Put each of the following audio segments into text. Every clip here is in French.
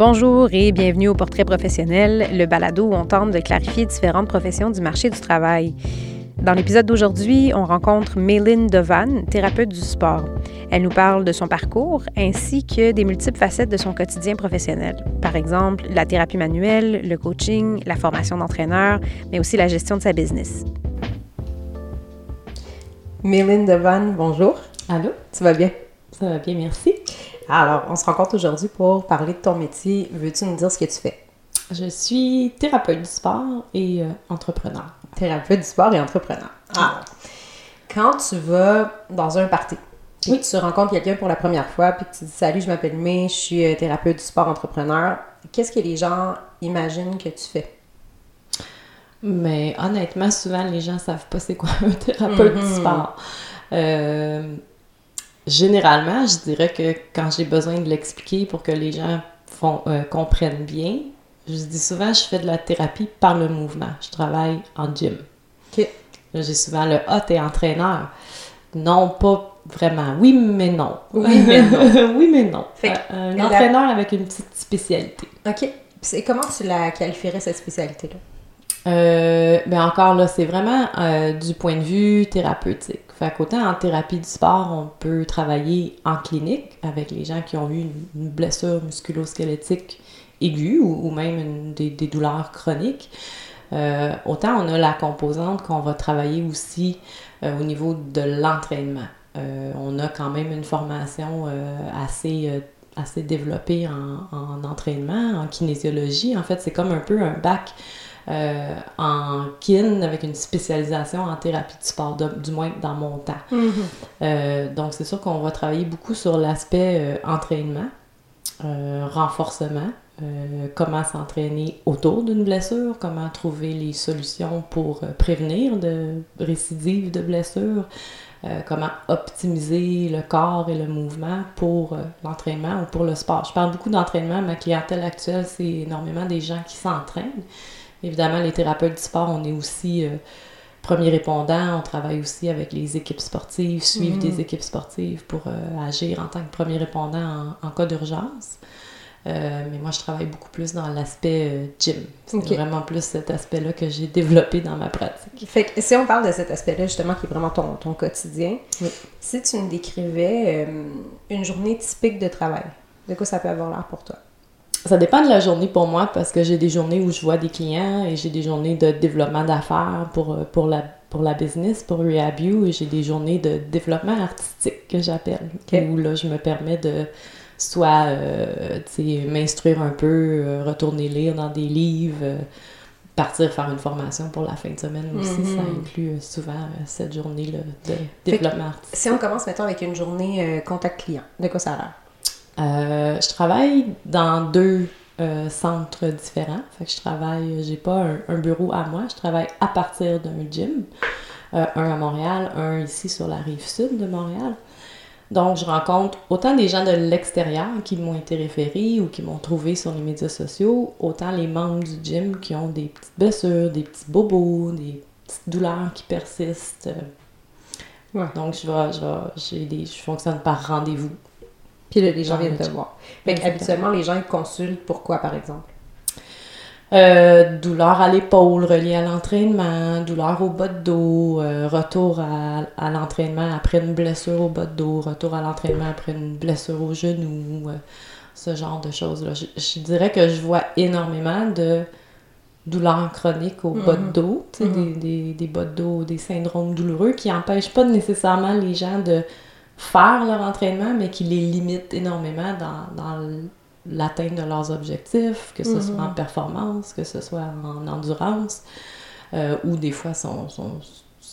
Bonjour et bienvenue au Portrait professionnel, le balado où on tente de clarifier différentes professions du marché du travail. Dans l'épisode d'aujourd'hui, on rencontre Méline Devan, thérapeute du sport. Elle nous parle de son parcours ainsi que des multiples facettes de son quotidien professionnel. Par exemple, la thérapie manuelle, le coaching, la formation d'entraîneur, mais aussi la gestion de sa business. Méline Devan, bonjour. Allô? Tu vas bien? Ça va bien, merci. Alors, on se rencontre aujourd'hui pour parler de ton métier. Veux-tu nous dire ce que tu fais? Je suis thérapeute du sport et euh, entrepreneur. Thérapeute du sport et entrepreneur. Ah. Quand tu vas dans un party, oui. tu rencontres quelqu'un pour la première fois, puis tu dis Salut, je m'appelle May, je suis euh, thérapeute du sport entrepreneur, qu'est-ce que les gens imaginent que tu fais? Mais honnêtement, souvent, les gens savent pas c'est quoi un thérapeute du mm-hmm. sport. Euh, généralement, je dirais que quand j'ai besoin de l'expliquer pour que les gens font, euh, comprennent bien, je dis souvent, je fais de la thérapie par le mouvement. Je travaille en gym. OK. J'ai souvent le Ah, t'es entraîneur. Non, pas vraiment. Oui, mais non. Oui, mais non. oui, mais non. Fait euh, un entraîneur avec une petite spécialité. OK. Et comment tu la qualifierais, cette spécialité-là? Euh, ben encore là, c'est vraiment euh, du point de vue thérapeutique. Fait qu'autant en thérapie du sport, on peut travailler en clinique avec les gens qui ont eu une, blessure musculo-squelettique aiguë ou, même des, douleurs chroniques. Euh, autant on a la composante qu'on va travailler aussi au niveau de l'entraînement. on a quand même une formation assez assez développée en, entraînement, en kinésiologie. En fait, c'est comme un peu un bac euh, en kin avec une spécialisation en thérapie du sport, du moins dans mon temps. Mm-hmm. Euh, donc, c'est sûr qu'on va travailler beaucoup sur l'aspect euh, entraînement, renforcement, comment s'entraîner autour d'une blessure, comment trouver les solutions pour prévenir de récidives de blessures, comment optimiser le corps et le mouvement pour l'entraînement ou pour le sport. Je parle beaucoup d'entraînement. Ma clientèle actuelle, c'est énormément des gens qui s'entraînent. Évidemment, les thérapeutes du sport, on est aussi euh, premier répondant. On travaille aussi avec les équipes sportives, suivre des mm. équipes sportives pour euh, agir en tant que premier répondant en, cas d'urgence. Euh, mais moi, je travaille beaucoup plus dans l'aspect gym. C'est vraiment plus cet aspect-là que j'ai développé dans ma pratique. Fait que si on parle de cet aspect-là, justement, qui est vraiment ton, ton quotidien, si tu me décrivais une journée typique de travail, de quoi ça peut avoir l'air pour toi? Ça dépend de la journée pour moi parce que j'ai des journées où je vois des clients et j'ai des journées de développement d'affaires pour, euh, pour, la, pour la business, pour Rehabu et j'ai des journées de développement artistique que j'appelle. Où là, je me permets de soit euh, m'instruire un peu, euh, retourner lire dans des livres, partir faire une formation pour la fin de semaine aussi. Ça mm-hmm. inclut souvent cette journée-là de développement artistique. Si on commence, mettons, avec une journée contact client, de quoi ça a l'air? Euh, je travaille dans deux euh, centres différents. Fait que je travaille, j'ai pas un, bureau à moi, je travaille à partir d'un gym. Euh, un à Montréal, un ici sur la rive sud de Montréal. Donc, je rencontre autant des gens de l'extérieur qui m'ont été référés ou qui m'ont trouvé sur les médias sociaux, autant les membres du gym qui ont des petites blessures, des petits bobos, des petites douleurs qui persistent. Donc, je, vais, je, vais, je fonctionne par rendez-vous. Puis là, les gens viennent te voir. Fait habituellement, les gens ils consultent pourquoi, par exemple? Euh, douleur à l'épaule reliée à l'entraînement, douleur au bas de dos, euh, retour à, l'entraînement après une blessure au bas de dos, retour à l'entraînement après une blessure au genou, euh, ce genre de choses-là. Je, dirais que je vois énormément de douleurs chroniques au bas de mm-hmm. dos, mm-hmm. des, des, des bas de dos, des syndromes douloureux qui n'empêchent pas nécessairement les gens de faire leur entraînement, mais qui les limite énormément dans, dans l'atteinte de leurs objectifs, que ce soit en mhm. performance, que ce soit en endurance, euh, ou des fois sont, sont,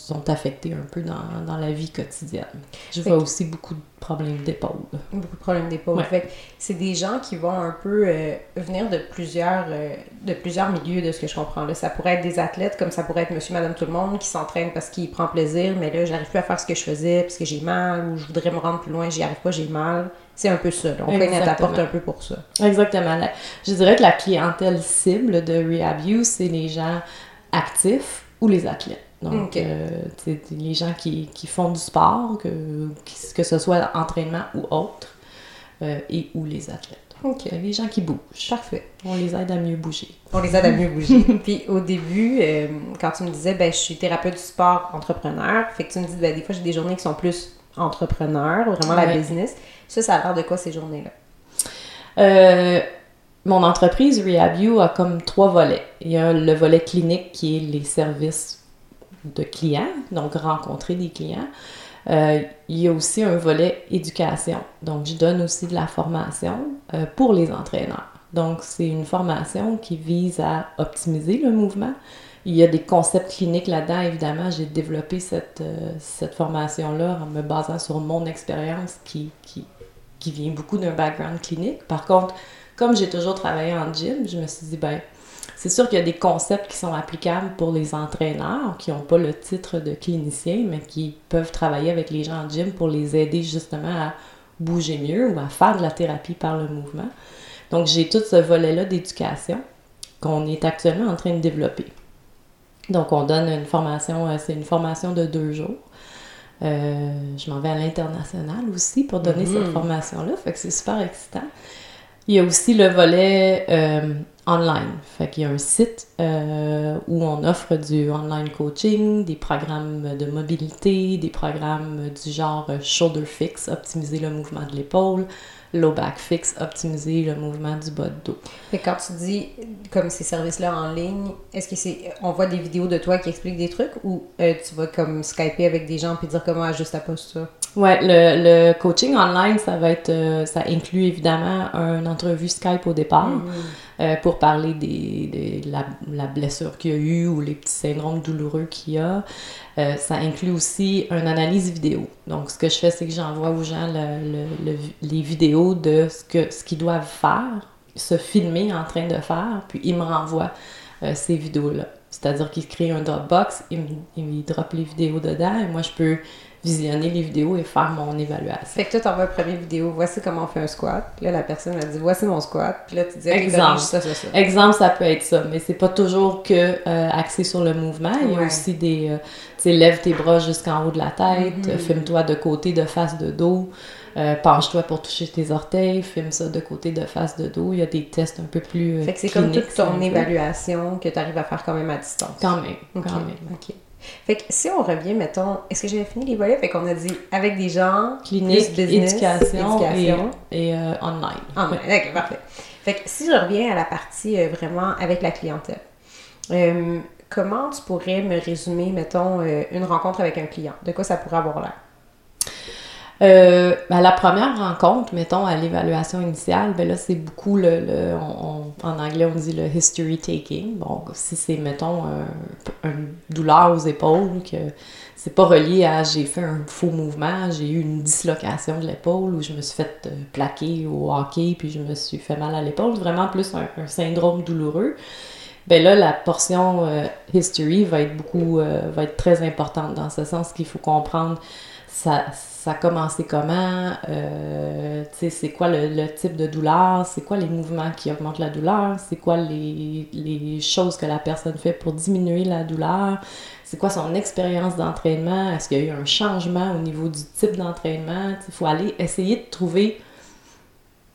sont affectés un peu dans, dans, la vie quotidienne. Je vois aussi beaucoup de problèmes d'épaule. Beaucoup de problèmes d'épaule. Fait c'est des gens qui vont un peu euh, venir de plusieurs, euh, de plusieurs milieux, de ce que je comprends. Là. Ça pourrait être des athlètes, comme ça pourrait être monsieur, madame, tout le monde, qui s'entraîne parce qu'il prend plaisir, mais là, j'arrive plus à faire ce que je faisais parce que j'ai mal, ou je voudrais me rendre plus loin, j'y arrive pas, j'ai mal. C'est un peu ça. On peut à un peu pour ça. Exactement. Je dirais que la clientèle cible de Rehab c'est les gens actifs ou les athlètes. Donc, euh, les gens qui, qui, font du sport, que, que ce soit entraînement ou autre, euh, et ou les athlètes. OK. Les gens qui bougent. Parfait. On les aide à mieux bouger. On les aide à mieux bouger. Puis au début, euh, quand tu me disais, ben, je suis thérapeute du sport entrepreneur, fait que tu me dis, ben, des fois, j'ai des journées qui sont plus entrepreneurs, vraiment la business. Ça, ça a l'air de quoi ces journées-là? Euh, mon entreprise RehabU a comme trois volets. Il y a le volet clinique qui est les services de clients, donc rencontrer des clients. Euh, il y a aussi un volet éducation. Donc, je donne aussi de la formation euh, pour les entraîneurs. Donc, c'est une formation qui vise à optimiser le mouvement. Il y a des concepts cliniques là-dedans, évidemment. J'ai développé cette, euh, cette formation-là en me basant sur mon expérience qui, qui, qui vient beaucoup d'un background clinique. Par contre, comme j'ai toujours travaillé en gym, je me suis dit, ben, c'est sûr qu'il y a des concepts qui sont applicables pour les entraîneurs qui n'ont pas le titre de clinicien, mais qui peuvent travailler avec les gens en gym pour les aider justement à bouger mieux ou à faire de la thérapie par le mouvement. Donc, j'ai tout ce volet-là d'éducation qu'on est actuellement en train de développer. Donc, on donne une formation, euh, c'est une formation de deux jours. Euh, je m'en vais à l'international aussi pour donner cette formation-là, fait que c'est super excitant. Il y a aussi le volet euh, online. Fait qu'il y a un site euh, où on offre du online coaching, des programmes de mobilité, des programmes du genre shoulder fix, optimiser le mouvement de l'épaule, low back fix, optimiser le mouvement du bas de dos. Que quand tu dis comme ces services-là en ligne, est-ce que c'est on voit des vidéos de toi qui expliquent des trucs ou euh, tu vas comme skyper avec des gens puis dire comment ajuster ta posture? Ouais, le, le coaching online, ça va être, euh, ça inclut évidemment une entrevue Skype au départ euh, pour parler des, de la, la blessure qu'il y a eu ou les petits syndromes douloureux qu'il y a. Euh, ça inclut aussi une analyse vidéo. Donc, ce que je fais, c'est que j'envoie aux gens le- le- le- les vidéos de ce que ce qu'ils doivent faire, se filmer en train de faire, puis ils me renvoient euh, ces vidéos-là. C'est-à-dire qu'ils créent un Dropbox, ils me, ils les vidéos dedans, et moi, je peux visionner les vidéos et faire mon évaluation. Fait que toi, t'envoies une première vidéo, voici comment on fait un squat. Puis là, la personne elle dit, voici mon squat. Puis là, tu dis, ok, Exemple. ça, ça, ça. Exemple, ça peut être ça, mais c'est pas toujours que euh, axé sur le mouvement. Il y a Ouais. aussi des, euh, tu sais, lève tes bras jusqu'en haut de la tête, Mhm. filme-toi de côté, de face, de dos, euh, penche-toi pour toucher tes orteils, filme ça de côté, de face, de dos. Il y a des tests un peu plus Fait que c'est comme toute ton évaluation que tu arrives à faire quand même à distance. Quand même, quand même. ok. Fait que si on revient, mettons, est-ce que j'avais fini les volets? Fait qu'on a dit avec des gens, Clinique, business, éducation, éducation. et, et, euh, online. Ouais, ok, parfait. Fait que si je reviens à la partie euh, vraiment avec la clientèle, euh, comment tu pourrais me résumer, mettons, une rencontre avec un client? De quoi ça pourrait avoir l'air? Euh, ben, la première rencontre, mettons, à l'évaluation initiale, ben là, c'est beaucoup le, en anglais, on dit le history taking. Bon, si c'est, mettons, un, une douleur aux épaules, que c'est pas relié à j'ai fait un faux mouvement, j'ai eu une dislocation de l'épaule ou je me suis fait euh, plaquer au hockey puis je me suis fait mal à l'épaule, vraiment plus un, syndrome douloureux. Ben là, la portion euh, history va être beaucoup, va être très importante dans ce sens qu'il faut comprendre ça, ça a commencé comment, euh, c'est quoi le, le type de douleur, c'est quoi les mouvements qui augmentent la douleur, c'est quoi les, les choses que la personne fait pour diminuer la douleur, c'est quoi son expérience d'entraînement, est-ce qu'il y a eu un changement au niveau du type d'entraînement, il faut aller essayer de trouver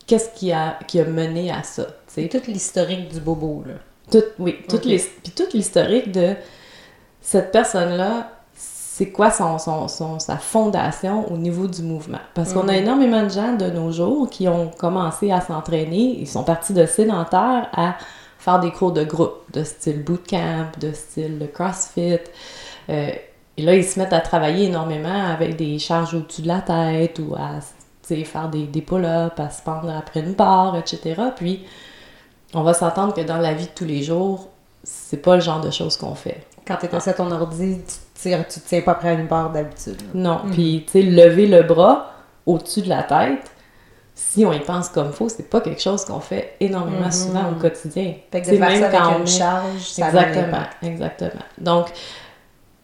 qu'est-ce qui a, qui a mené à ça, tu sais. C'est toute l'historique du bobo, là. Tout, oui, toute l'historique de cette personne-là, c'est quoi son, son, son- sa fondation au niveau du mouvement? Parce qu'on a Mhm. énormément de gens de nos jours qui ont commencé à s'entraîner, ils sont partis de sédentaires à faire des cours de groupe, de style bootcamp, de style crossfit. Euh, et là, ils se mettent à travailler énormément avec des charges au-dessus de la tête ou à faire des, des pull-ups, à se pendre après une barre, etc. Puis, on va s'entendre que dans la vie de tous les jours, c'est pas le genre de choses qu'on fait. Quand tu assis à ton ordi, tu tires, tu te tiens pas près à une barre d'habitude. Non. Mhm. Puis, tu sais, lever le bras au-dessus de la tête, si on y pense comme faut, c'est pas quelque chose qu'on fait énormément Mhm. souvent au quotidien. Fait que de avec quand on une charge, ça Exactement, exactement. Donc,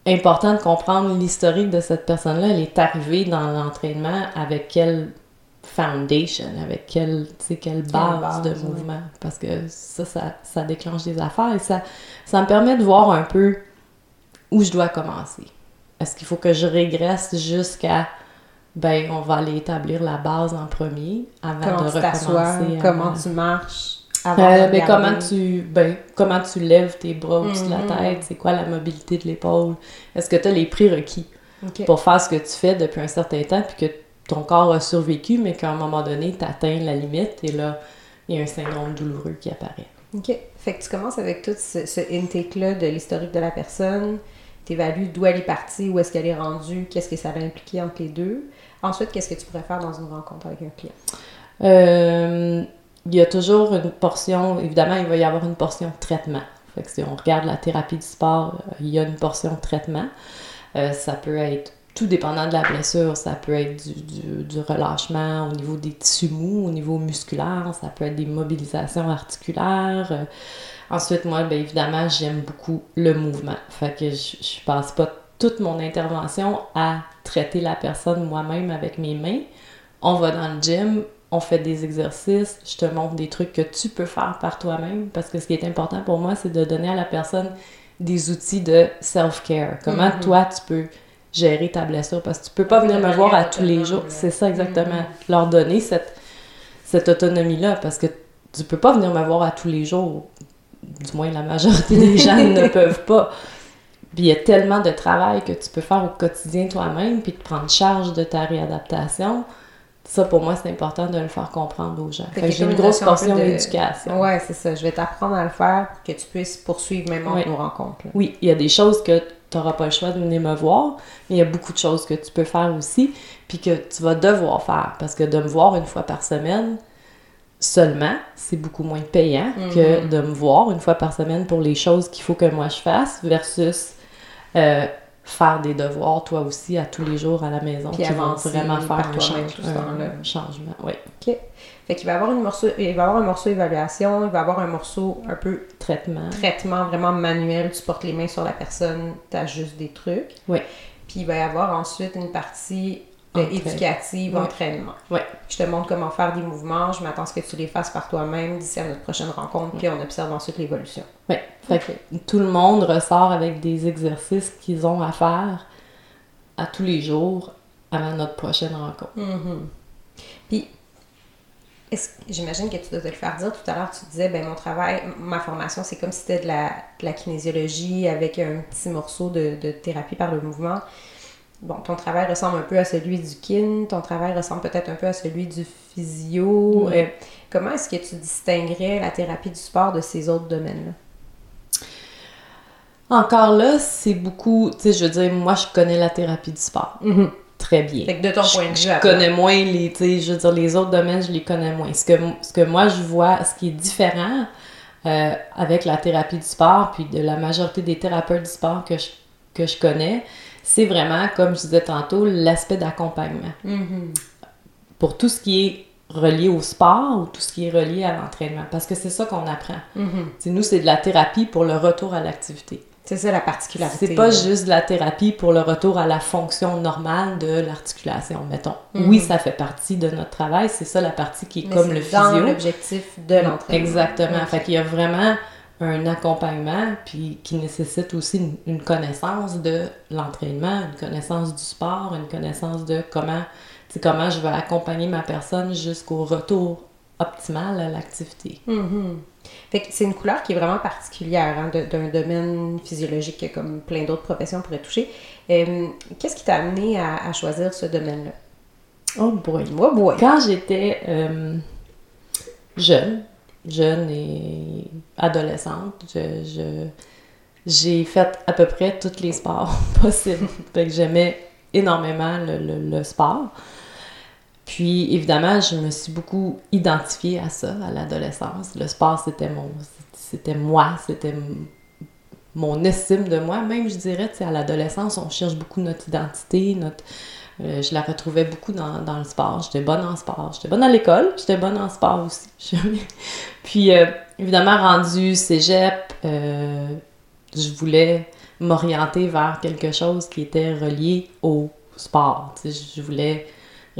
important de comprendre l'historique de cette personne-là. Elle est arrivée dans l'entraînement avec quelle foundation, avec quelle, quelle base, base, de mouvement. Parce que ça, ça, ça déclenche des affaires et ça, ça me permet de voir un peu où je dois commencer? Est-ce qu'il faut que je régresse jusqu'à ben on va aller établir la base en premier avant Comment de recommencer. comment tu marches? avant de Euh, ben, comment tu ben, comment tu lèves tes bras au-dessus de la tête, c'est quoi la mobilité de l'épaule? Est-ce que tu as les prérequis pour faire ce que tu fais depuis un certain temps puis que ton corps a survécu, mais qu'à un moment donné, tu atteins la limite et là, il y a un syndrome douloureux qui apparaît? OK. Fait que tu commences avec tout ce, ce intake-là de l'historique de la personne, tu évalues d'où elle est partie, où est-ce qu'elle est rendue, qu'est-ce que ça va impliquer entre les deux. Ensuite, qu'est-ce que tu pourrais faire dans une rencontre avec un client? Euh, il y a toujours une portion, évidemment, il va y avoir une portion de traitement. Si on regarde la thérapie du sport, euh, il y a une portion de traitement. Euh, ça peut être tout dépendant de la blessure, ça peut être du, du- du relâchement au niveau des tissus mous, au niveau musculaire, ça peut être des mobilisations articulaires. Euh, ensuite, moi, bien évidemment, j'aime beaucoup le mouvement. Fait que je, je passe pas toute mon intervention à traiter la personne moi-même avec mes mains. On va dans le gym, on fait des exercices, je te montre des trucs que tu peux faire par toi-même parce que ce qui est important pour moi, c'est de donner à la personne des outils de self-care. Comment Mhm. toi, tu peux gérer ta blessure parce que tu peux pas venir me voir à tous les jours. C'est ça exactement. Leur donner cette, cette autonomie-là parce que tu peux pas venir me voir à tous les jours. Du moins, la majorité des gens ne peuvent pas. Puis il y a tellement de travail que tu peux faire au quotidien toi-même, puis de prendre charge de ta réadaptation. Ça, pour moi, c'est important de le faire comprendre aux gens. Fait Fait que j'ai une grosse portion de- d'éducation. Ouais, c'est ça. Je vais t'apprendre à le faire pour que tu puisses poursuivre même entre Oui. nos rencontres. là. Oui, il y a des choses que tu n'auras pas le choix de venir me voir, mais il y a beaucoup de choses que tu peux faire aussi, puis que tu vas devoir faire. Parce que de me voir une fois par semaine seulement, c'est beaucoup moins payant que Mhm. de me voir une fois par semaine pour les choses qu'il faut que moi je fasse versus euh, faire des devoirs toi aussi à tous les jours à la maison Puis qui vont vraiment faire un, change- un changement. Oui. Fait qu'il va avoir une morceau, il va y avoir un morceau évaluation, il va y avoir un morceau un peu traitement. traitement vraiment manuel, tu portes les mains sur la personne, tu ajustes des trucs. Oui. Puis il va y avoir ensuite une partie Entraîne. éducative, Oui. entraînement. Oui. Je te montre comment faire des mouvements, je m'attends à ce que tu les fasses par toi-même d'ici à notre prochaine rencontre, puis on observe ensuite l'évolution. Oui. Fait que tout le monde ressort avec des exercices qu'ils ont à faire à tous les jours avant notre prochaine rencontre. Mhm. Est-ce- j'imagine que tu dois te le faire dire. Tout à l'heure, tu disais, ben mon travail, ma formation, c'est comme si c'était de la, de la kinésiologie avec un petit morceau de, de thérapie par le mouvement. Bon, ton travail ressemble un peu à celui du kin, ton travail ressemble peut-être un peu à celui du physio. Euh, comment est-ce que tu distinguerais la thérapie du sport de ces autres domaines-là? Encore là, c'est beaucoup, tu sais, je veux dire, moi, je connais la thérapie du sport très bien. Fait que de ton je, point de vue, je connais moins les, tu sais, je veux dire, les autres domaines, je les connais moins. Ce que, ce que moi, je vois, ce qui est différent euh, avec la thérapie du sport, puis de la majorité des thérapeutes du sport que je, que je connais, c'est vraiment, comme je disais tantôt, l'aspect d'accompagnement. Mhm. Pour tout ce qui est relié au sport ou tout ce qui est relié à l'entraînement. Parce que c'est ça qu'on apprend. Mhm. Sais, nous, c'est de la thérapie pour le retour à l'activité. C'est ça la particularité. C'est pas juste de la thérapie pour le retour à la fonction normale de l'articulation, mettons. Mhm. Oui, ça fait partie de notre travail, c'est ça la partie qui est Mais comme le dans physio. l'objectif de l'entraînement. Exactement. Fait qu'il y a vraiment un accompagnement puis qui nécessite aussi une, une connaissance de l'entraînement, une connaissance du sport, une connaissance de comment, comment je vais accompagner ma personne jusqu'au retour optimal à l'activité. Mhm. Fait que c'est une couleur qui est vraiment particulière hein, d'un domaine physiologique que comme plein d'autres professions pourraient toucher. Euh, Qu'est-ce qui t'a amené à, à choisir ce domaine-là? Oh boy. Moi, boy. Quand j'étais euh, jeune, jeune et adolescente, je- j'ai fait à peu près tous les sports possibles. Fait que j'aimais énormément le, le- le sport. Puis évidemment, je me suis beaucoup identifiée à ça à l'adolescence. Le sport, c'était mon c'était moi, c'était mon estime de moi. Même, je dirais, à l'adolescence, on cherche beaucoup notre identité, notre euh, je la retrouvais beaucoup dans, dans le sport. J'étais bonne en sport. J'étais bonne à l'école, j'étais bonne en sport aussi. Puis, euh, évidemment, rendu cégep, euh, je voulais m'orienter vers quelque chose qui était relié au sport. Je voulais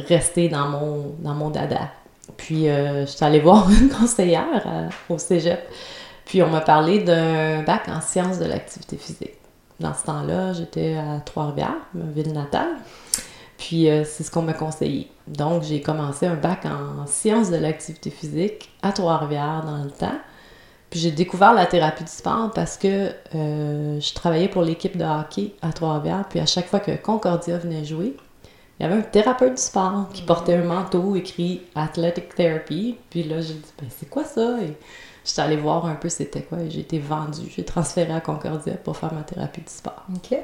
rester dans mon, dans mon dada. Puis, euh, je suis allée voir une conseillère à- au cégep. Puis, on m'a parlé d'un bac en sciences de l'activité physique. Dans ce temps-là, j'étais à Trois-Rivières, ma ville natale. Puis euh, c'est ce qu'on m'a conseillé. Donc j'ai commencé un bac en sciences de l'activité physique à Trois-Rivières dans le temps. Puis j'ai découvert la thérapie du sport parce que euh, je travaillais pour l'équipe de hockey à Trois-Rivières. Puis à chaque fois que Concordia venait jouer, il y avait un thérapeute du sport qui portait un manteau écrit Athletic Therapy. Puis là, j'ai dit, ben c'est quoi ça? Et j'étais allée voir un peu c'était quoi et j'ai été vendue. J'ai transféré à Concordia pour faire ma thérapie du sport. OK.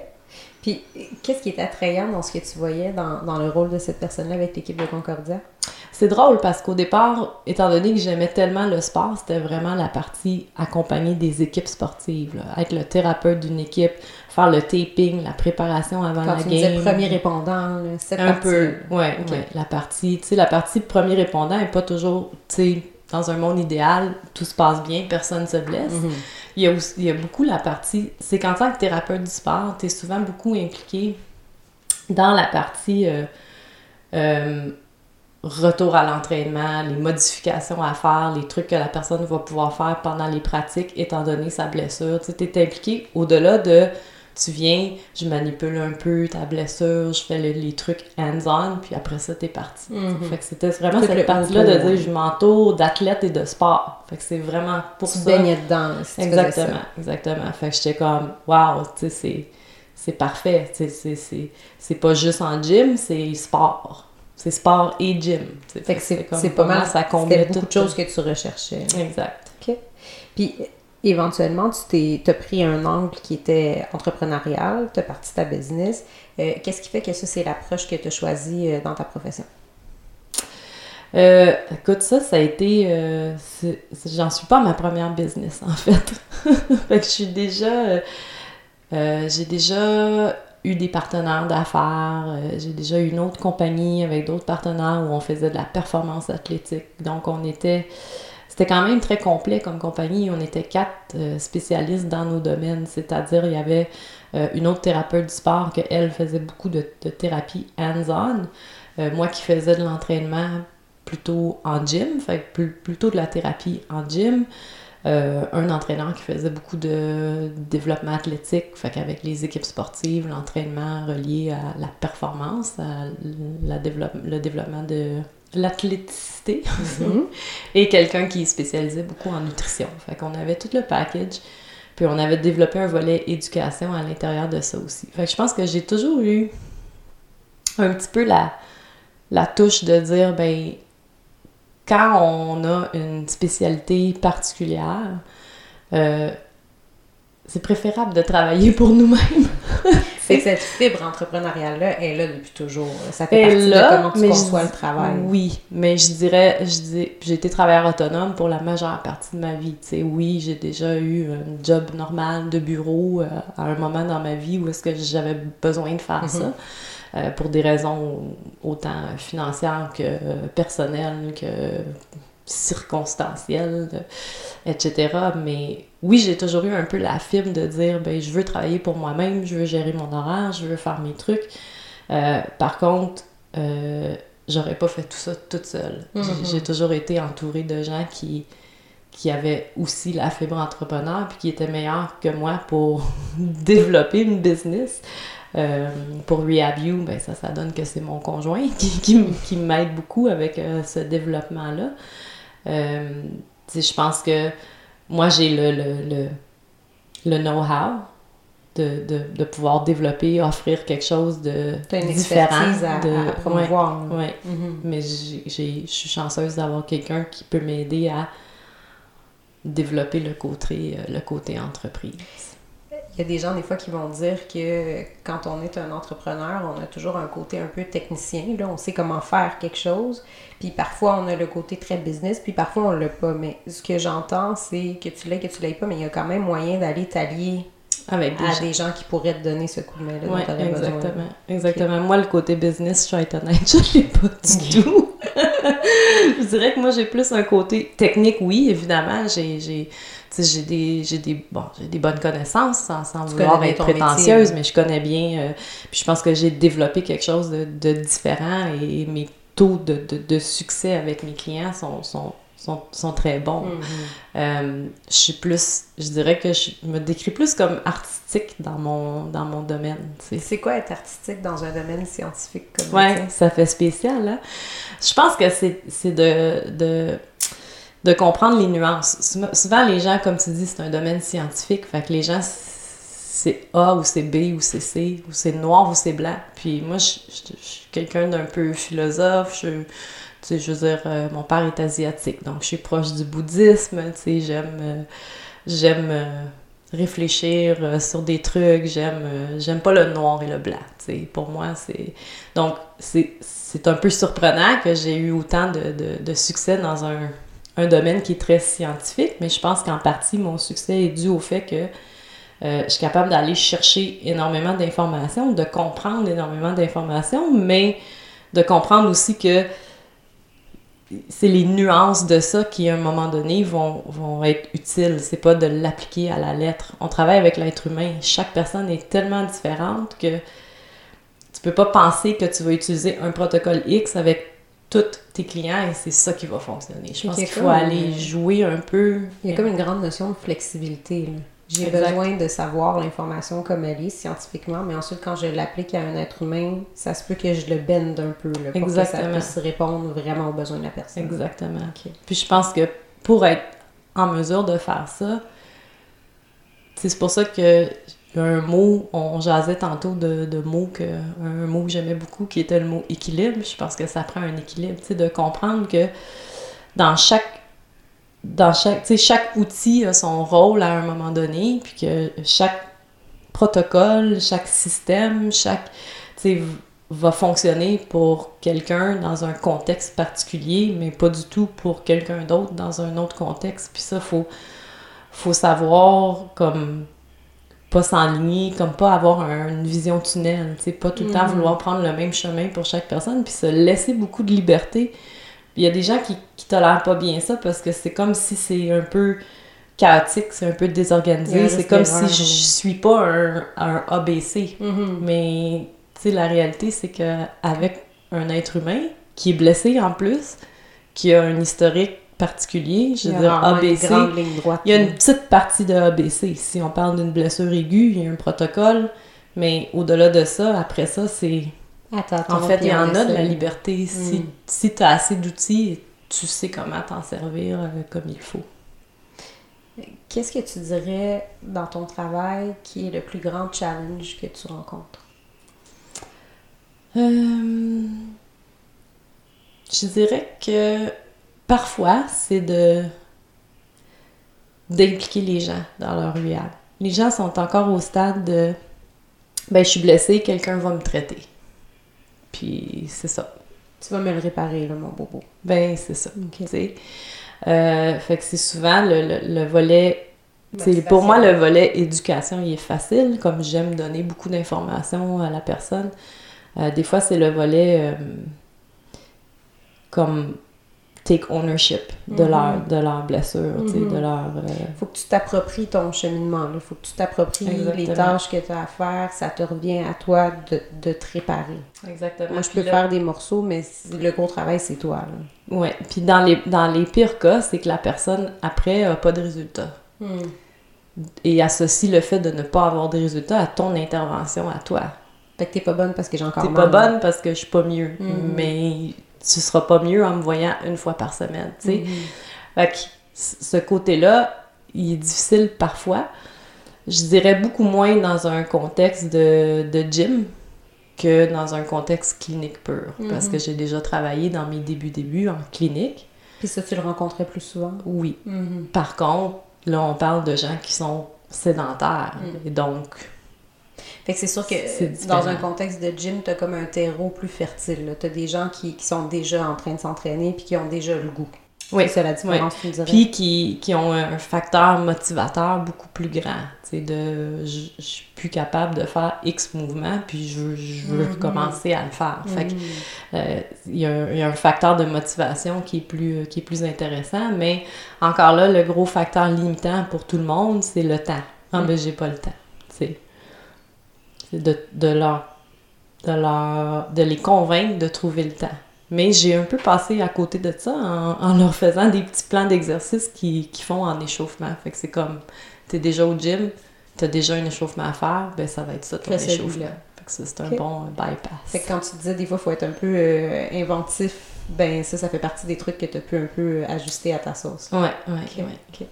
Puis, qu'est-ce qui est attrayant dans ce que tu voyais dans, dans le rôle de cette personne-là avec l'équipe de Concordia? C'est drôle parce qu'au départ, étant donné que j'aimais tellement le sport, c'était vraiment la partie accompagner des équipes sportives, là, être le thérapeute d'une équipe, faire le taping, la préparation avant Quand la tu game. disais premier répondant, cette un partie peu, ouais, ok. Ouais. La partie, tu sais, la partie premier répondant est pas toujours, tu sais, dans un monde idéal, tout se passe bien, personne se blesse. Mhm. Il y a aussi, il y a beaucoup la partie, c'est qu'en tant que thérapeute du sport, tu es souvent beaucoup impliqué dans la partie euh, euh, retour à l'entraînement, les modifications à faire, les trucs que la personne va pouvoir faire pendant les pratiques, étant donné sa blessure. Tu es impliqué au-delà de tu viens, je manipule un peu ta blessure, je fais le- les trucs hands-on, puis après ça, t'es parti. Mhm. Fait que c'était vraiment Tout cette partie-là de dire je m'entoure d'athlètes et de sport. Fait que c'est vraiment pour Tu ça. baignais dedans. si tu faisais Exactement, ça. exactement. Fait que j'étais comme, wow, tu sais, c'est, parfait. C'est pas juste en gym, c'est sport. C'est sport et gym. Fait que c'est pas mal. ça comblait beaucoup de choses que tu recherchais. Exact. Puis, éventuellement, tu t'es as pris un angle qui était entrepreneurial, tu as parti ta business. Euh, Qu'est-ce qui fait que ça, c'est l'approche que tu as choisie euh, dans ta profession? Euh, écoute, ça, ça a été. euh, j'en suis pas à ma première business, en fait. fait que je suis déjà. euh, euh, j'ai déjà eu des partenaires d'affaires. euh, j'ai déjà eu une autre compagnie avec d'autres partenaires où on faisait de la performance athlétique. Donc, on était. C'était quand même très complet comme compagnie. On était quatre euh, spécialistes dans nos domaines. C'est-à-dire, il y avait euh, une autre thérapeute du sport que elle faisait beaucoup de, de thérapie hands-on. Moi qui faisais de l'entraînement plutôt en gym, fait plus- plutôt de la thérapie en gym. Euh, un entraîneur qui faisait beaucoup de développement athlétique, fait qu'avec les équipes sportives, l'entraînement relié à la performance, à la développe- le développement de l'athléticité, et quelqu'un qui spécialisait beaucoup en nutrition. Fait qu'on avait tout le package, puis on avait développé un volet éducation à l'intérieur de ça aussi. Fait que je pense que j'ai toujours eu un petit peu la, la touche de dire, ben, quand on a une spécialité particulière, euh, c'est préférable de travailler pour nous-mêmes. C'est cette fibre entrepreneuriale-là est là depuis toujours. Ça fait partie là, de comment tu conçois le travail. Oui, mais je dirais, je dis, j'ai été travailleur autonome pour la majeure partie de ma vie. Tu sais, oui, j'ai déjà eu un job normal de bureau euh, à un moment dans ma vie où est-ce que j'avais besoin de faire ça. Euh, pour des raisons autant financières que euh, personnelles que circonstancielles, etc. Mais oui, j'ai toujours eu un peu la fibre de dire, ben, je veux travailler pour moi-même, je veux gérer mon horaire, je veux faire mes trucs. Euh, par contre, euh, j'aurais pas fait tout ça toute seule. J'ai- Mhm. J'ai toujours été entourée de gens qui, qui avaient aussi la fibre entrepreneur puis qui étaient meilleurs que moi pour développer une business. Euh, pour Rehab You, ben ça, ça donne que c'est mon conjoint qui, qui, qui m'aide beaucoup avec euh, ce développement-là. Euh, je pense que moi, j'ai le, le, le, le know-how de, de, de pouvoir développer, offrir quelque chose de une différent. à, de, à promouvoir. Ouais, ouais. Mhm. Mais je suis chanceuse d'avoir quelqu'un qui peut m'aider à développer le côté, le côté entreprise. Il y a des gens, des fois, qui vont dire que quand on est un entrepreneur, on a toujours un côté un peu technicien. Là, on sait comment faire quelque chose. Puis parfois, on a le côté très business, puis parfois, on l'a pas. Mais ce que j'entends, c'est que tu l'aies, que tu l'aies pas, mais il y a quand même moyen d'aller t'allier Avec des à gens. des gens qui pourraient te donner ce coup de main-là t'aurais besoin. exactement. Exactement. Moi, le côté business, je être honnête, je l'ai pas du tout. je dirais que moi, j'ai plus un côté technique, oui, évidemment. J'ai, des, j'ai des, bon, j'ai des bonnes connaissances sans, sans vouloir être prétentieuse, métier. mais je connais bien. euh, puis je pense que j'ai développé quelque chose de, de différent et mes taux de, de, de succès avec mes clients sont, sont, sont, sont très bons. Mm-hmm. Euh, je suis plus, je dirais que je me décris plus comme artistique dans mon, dans mon domaine. C'est quoi être artistique dans un domaine scientifique comme le Ouais, ça fait spécial, là. Je pense que c'est de, de, de comprendre les nuances. Souvent- les gens, comme tu dis, c'est un domaine scientifique, fait que les gens, c'est A ou c'est B ou c'est C, ou c'est noir ou c'est blanc. Puis moi, je, je- je suis quelqu'un d'un peu philosophe, je, je veux dire, euh, mon père est asiatique, donc je suis proche du bouddhisme, tu sais, j'aime... euh, j'aime... euh, réfléchir sur des trucs, j'aime j'aime pas le noir et le blanc, tu sais. Pour moi, c'est donc, c'est c'est un peu surprenant que j'ai eu autant de, de, succès dans un, un domaine qui est très scientifique, mais je pense qu'en partie, mon succès est dû au fait que je suis capable d'aller chercher énormément d'informations, de comprendre énormément d'informations, mais de comprendre aussi que c'est les nuances de ça qui, à un moment donné, vont, vont être utiles. C'est pas de l'appliquer à la lettre. On travaille avec l'être humain. Chaque personne est tellement différente que tu peux pas penser que tu vas utiliser un protocole X avec tous tes clients et c'est ça qui va fonctionner. Je pense qu'il faut aller jouer un peu. Il y a comme une grande notion de flexibilité. là. J'ai besoin de savoir l'information comme elle est scientifiquement, mais ensuite, quand je l'applique à un être humain, ça se peut que je le bende un peu là, pour Exactement. que ça puisse répondre vraiment aux besoins de la personne. Exactement. Puis je pense que pour être en mesure de faire ça, c'est pour ça que un mot, on jasait tantôt de, de mots que un mot que j'aimais beaucoup qui était le mot équilibre. Je pense que ça prend un équilibre, tu sais, de comprendre que dans chaque dans chaque chaque outil a son rôle à un moment donné, puis que chaque protocole, chaque système, chaque va fonctionner pour quelqu'un dans un contexte particulier, mais pas du tout pour quelqu'un d'autre dans un autre contexte. Puis ça, faut, faut savoir comme pas s'enligner, comme pas avoir un- une vision tunnel, tu pas tout le temps Mhm. vouloir prendre le même chemin pour chaque personne, puis se laisser beaucoup de liberté. Il y a des gens qui, qui tolèrent pas bien ça parce que c'est comme si c'est un peu chaotique, c'est un peu désorganisé, c'est comme si je oui. suis pas un, un ABC. Mhm. Mais tu sais, la réalité, c'est que avec un être humain qui est blessé en plus, qui a un historique particulier, je veux a dire ABC, il y a une petite partie de ABC. Si on parle d'une blessure aiguë, il y a un protocole, mais au-delà de ça, après ça, c'est... Attends, En fait, il y en a de la liberté. Si, Mm. si tu as assez d'outils, tu sais comment t'en servir euh, comme il faut. Qu'est-ce que tu dirais dans ton travail qui est le plus grand challenge que tu rencontres? Euh, je dirais que parfois, c'est de d'impliquer les gens dans leur réel. Les gens sont encore au stade de ben je suis blessée, quelqu'un va me traiter. Puis c'est ça. Tu vas me le réparer, là, mon bobo. Ben c'est ça. Euh, fait que c'est souvent le, le- le volet. Motivation. pour moi, le volet éducation, il est facile, comme j'aime donner beaucoup d'informations à la personne. Euh, des fois, c'est le volet euh, comme take ownership de, Mhm. leur, de leur blessure, sais, Mhm. de leur... euh, faut que tu t'appropries ton cheminement. Il faut que tu t'appropries les tâches que tu as à faire. Ça te revient à toi de, de te réparer. Exactement. Moi, je Puis peux là- faire des morceaux, mais le gros travail, c'est toi. là. Ouais. Puis dans les, dans les pires cas, c'est que la personne, après, a pas de résultat. Et associe le fait de ne pas avoir de résultat à ton intervention, à toi. Fait que t'es pas bonne parce que j'ai encore T'es pas bonne parce que je suis pas mieux. Mhm. Mais tu seras pas mieux en me voyant une fois par semaine, tu sais. Mhm. Fait que c- ce côté-là, il est difficile parfois. Je dirais beaucoup moins dans un contexte de, de gym que dans un contexte clinique pur. Parce Mhm. que j'ai déjà travaillé dans mes débuts-débuts en clinique. Puis ça, tu le rencontrais plus souvent? Oui. Mhm. Par contre, là, on parle de gens qui sont sédentaires. Mhm. Et donc, Fait que c'est sûr que dans un contexte de gym, t'as comme un terreau plus fertile. Tu as des gens qui, qui sont déjà en train de s'entraîner puis qui ont déjà le goût. Oui, C'est ça la différence, tu dirais. Puis qui, qui ont un facteur motivateur beaucoup plus grand. Tu sais, de je je suis plus capable de faire X mouvement, puis je veux, je veux Mhm. recommencer à le faire. Fait que, Mhm. euh, il y, a un- il y a un facteur de motivation qui est, plus, qui est plus intéressant, mais encore là, le gros facteur limitant pour tout le monde, c'est le temps. Ah, Mhm. ben j'ai pas le temps. tu sais. De, de leur. De, leur, de les convaincre de trouver le temps. Mais j'ai un peu passé à côté de ça en, leur faisant des petits plans d'exercice qu'ils font en échauffement. Fait que c'est comme, t'es déjà au gym, t'as déjà un échauffement à faire, ben ça va être ça ton échauffement. Fait que c'est un bon bypass. Fait que quand tu disais des fois, il faut être un peu euh, inventif, ben ça, ça fait partie des trucs que tu peux un peu ajuster à ta sauce. Ouais, ouais, ouais.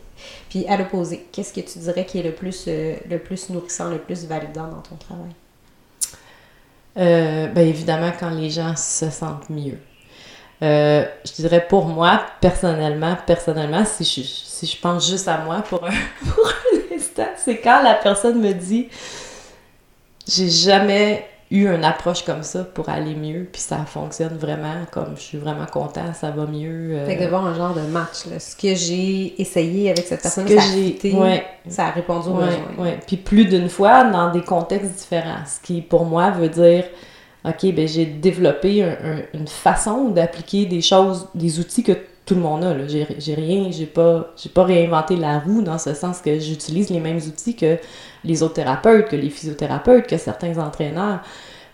Puis à l'opposé, qu'est-ce que tu dirais qui est le plus, euh, le plus nourrissant, le plus validant dans ton travail? Euh, ben évidemment, quand les gens se sentent mieux. Euh, je dirais pour moi, personnellement, personnellement, si je, si je pense juste à moi pour un, pour un instant, c'est quand la personne me dit j'ai jamais eu une approche comme ça pour aller mieux, puis ça fonctionne vraiment, comme je suis vraiment content, ça va mieux. Euh... Fait que de voir un genre de match, là. Ce que j'ai essayé avec cette personne, que j'ai ouais, ça a répondu aux ouais, besoins. Puis plus d'une fois, dans des contextes différents, ce qui pour moi veut dire, OK, ben j'ai développé une façon d'appliquer des choses, des outils que tout le monde a. J'ai rien, j'ai pas, pas réinventé la roue dans ce sens que j'utilise les mêmes outils que les autres thérapeutes, que les physiothérapeutes, que certains entraîneurs.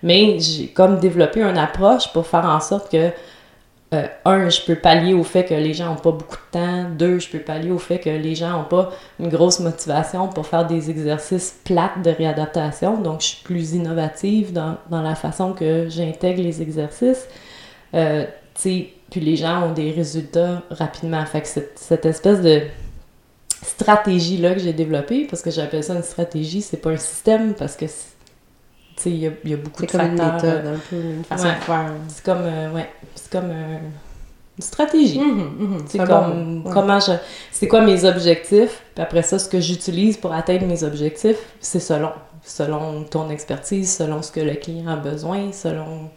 Mais j'ai comme développé une approche pour faire en sorte que, euh, un, je peux pallier au fait que les gens n'ont pas beaucoup de temps. Deux, je peux pallier au fait que les gens n'ont pas une grosse motivation pour faire des exercices plates de réadaptation. Donc, je suis plus innovative dans, dans la façon que j'intègre les exercices. Euh, puis les gens ont des résultats rapidement. Fait que cette, cette espèce de stratégie-là que j'ai développée, parce que j'appelle ça une stratégie, c'est pas un système, parce que il y a, y a, beaucoup de facteurs. C'est comme une méthode, un peu, une façon de faire. C'est comme, euh, ouais, c'est comme euh, une stratégie. Mm-hmm, mm-hmm. C'est comme, comment je... C'est quoi mes objectifs, puis après ça, ce que j'utilise pour atteindre mes objectifs, c'est selon. Selon ton expertise, selon ce que le client a besoin, selon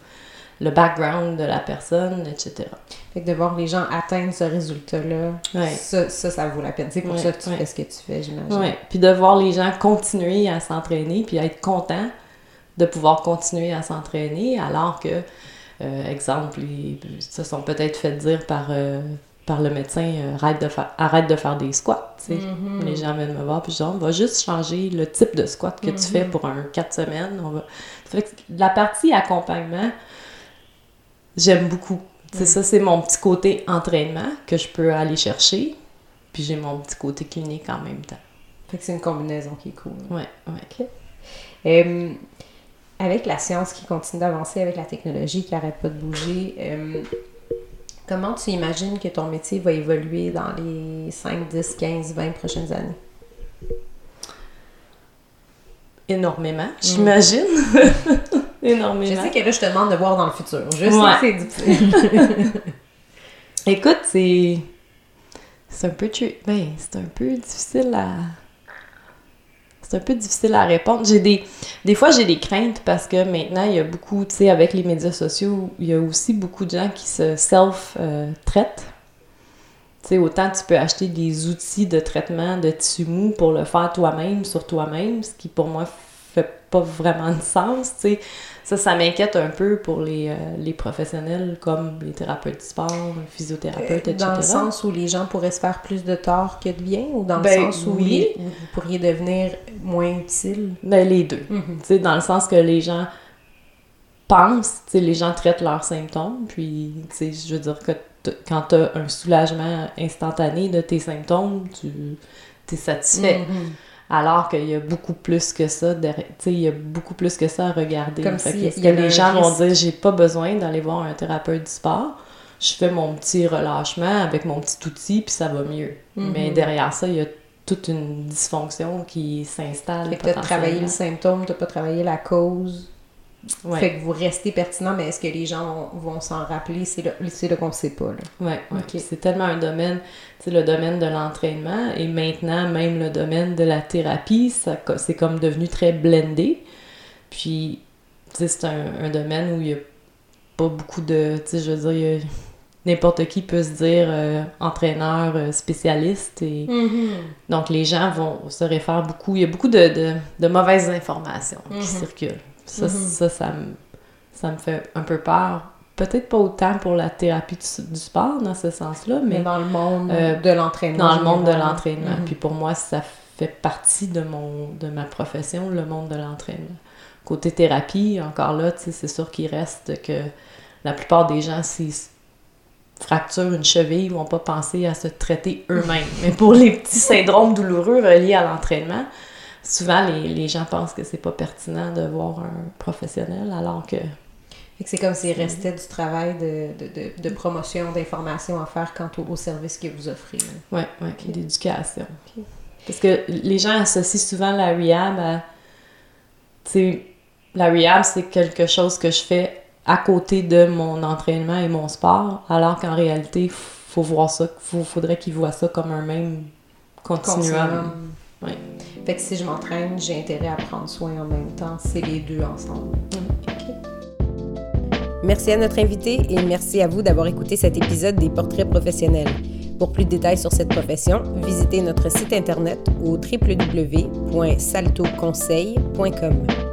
le background de la personne, etc. Fait que de voir les gens atteindre ce résultat-là, ça, ça, ça, vaut la peine. C'est pour ça que tu fais ce que tu fais, j'imagine. Oui, puis de voir les gens continuer à s'entraîner, puis être contents de pouvoir continuer à s'entraîner, alors que, euh, exemple, ils se sont peut-être fait dire par, euh, par le médecin euh, arrête, de arrête de faire des squats. Mm-hmm. Les gens viennent me voir, puis je dis on va juste changer le type de squat que tu fais mm-hmm. pour un 4 semaines. On va... la partie accompagnement, j'aime beaucoup. C'est ça, c'est mon petit côté entraînement que je peux aller chercher. Puis j'ai mon petit côté clinique en même temps. Fait que c'est une combinaison qui est cool. Ouais, ouais. Euh, avec la science qui continue d'avancer, avec la technologie qui n'arrête pas de bouger, euh, comment tu imagines que ton métier va évoluer dans les 5, 10, 15, 20 prochaines années? Énormément, j'imagine. Énormément. Je sais que là, je te demande de voir dans le futur. Je sais que c'est difficile. Écoute, c'est. C'est un peu. Ben, c'est un peu difficile à. C'est un peu difficile à répondre. J'ai des. Des fois, j'ai des craintes parce que maintenant, il y a beaucoup, tu sais, avec les médias sociaux, il y a aussi beaucoup de gens qui se self-traitent. Tu sais, autant tu peux acheter des outils de traitement de tissu mou pour le faire toi-même sur toi-même, ce qui pour moi fait pas vraiment de sens, tu sais. Ça, ça m'inquiète un peu pour les, euh, les, professionnels comme les thérapeutes du sport, les physiothérapeutes, etc. Dans le sens où les gens pourraient se faire plus de tort que de bien ou dans le ben, sens où oui. vous pourriez devenir moins utile? Ben, les deux. Mhm. Tu sais, dans le sens que les gens pensent, tu sais, les gens traitent leurs symptômes, puis, tu sais, je veux dire que quand tu as un soulagement instantané de tes symptômes, tu es satisfait. Mhm. Alors qu'il y a beaucoup plus que ça, il y a beaucoup plus que ça à regarder. Comme si que les gens vont dire j'ai pas besoin d'aller voir un thérapeute du sport. Je fais mon petit relâchement avec mon petit outil puis ça va mieux. Mhm. Mais derrière ça, il y a toute une dysfonction qui s'installe. Fait que as travaillé le symptôme, t'as pas travaillé la cause. Fait que vous restez pertinent, mais est-ce que les gens vont, s'en rappeler? C'est là, là qu'on ne sait pas. Oui, ouais. c'est tellement un domaine, c'est le domaine de l'entraînement et maintenant même le domaine de la thérapie, c'est comme devenu très blendé. Puis, c'est un, domaine où il n'y a pas beaucoup de, tu sais, je veux dire, n'importe qui peut se dire euh, entraîneur euh, spécialiste et mm-hmm. donc les gens vont se réfèrent beaucoup il y a beaucoup de, mauvaises informations qui mm-hmm. circulent ça, mm-hmm. ça, ça, me, ça me fait un peu peur. Peut-être pas autant pour la thérapie du, sport dans ce sens-là, mais, dans le monde euh, de l'entraînement. Dans le monde de l'entraînement. Mm-hmm. Puis pour moi, ça fait partie de, mon, de ma profession, le monde de l'entraînement. Côté thérapie, encore là, c'est sûr qu'il reste que la plupart des gens, s'ils fracturent une cheville, vont pas penser à se traiter eux-mêmes. Mais pour les petits syndromes douloureux reliés à l'entraînement, souvent les, les, gens pensent que c'est pas pertinent de voir un professionnel, alors que. c'est comme s'il restait du travail de, de, de, promotion, d'information à faire quant au, service que vous offrez. Oui, oui, okay. d'éducation. Parce que les gens associent souvent la rehab à. Tu la rehab, c'est quelque chose que je fais à côté de mon entraînement et mon sport, alors qu'en réalité, faut voir ça, faut, faudrait qu'ils voient ça comme un même continuum. Oui. Fait que si je m'entraîne, j'ai intérêt à prendre soin en même temps. C'est les deux ensemble. Merci à notre invité et merci à vous d'avoir écouté cet épisode des Portraits professionnels. Pour plus de détails sur cette profession, visitez notre site internet au www.saltoconseil.com.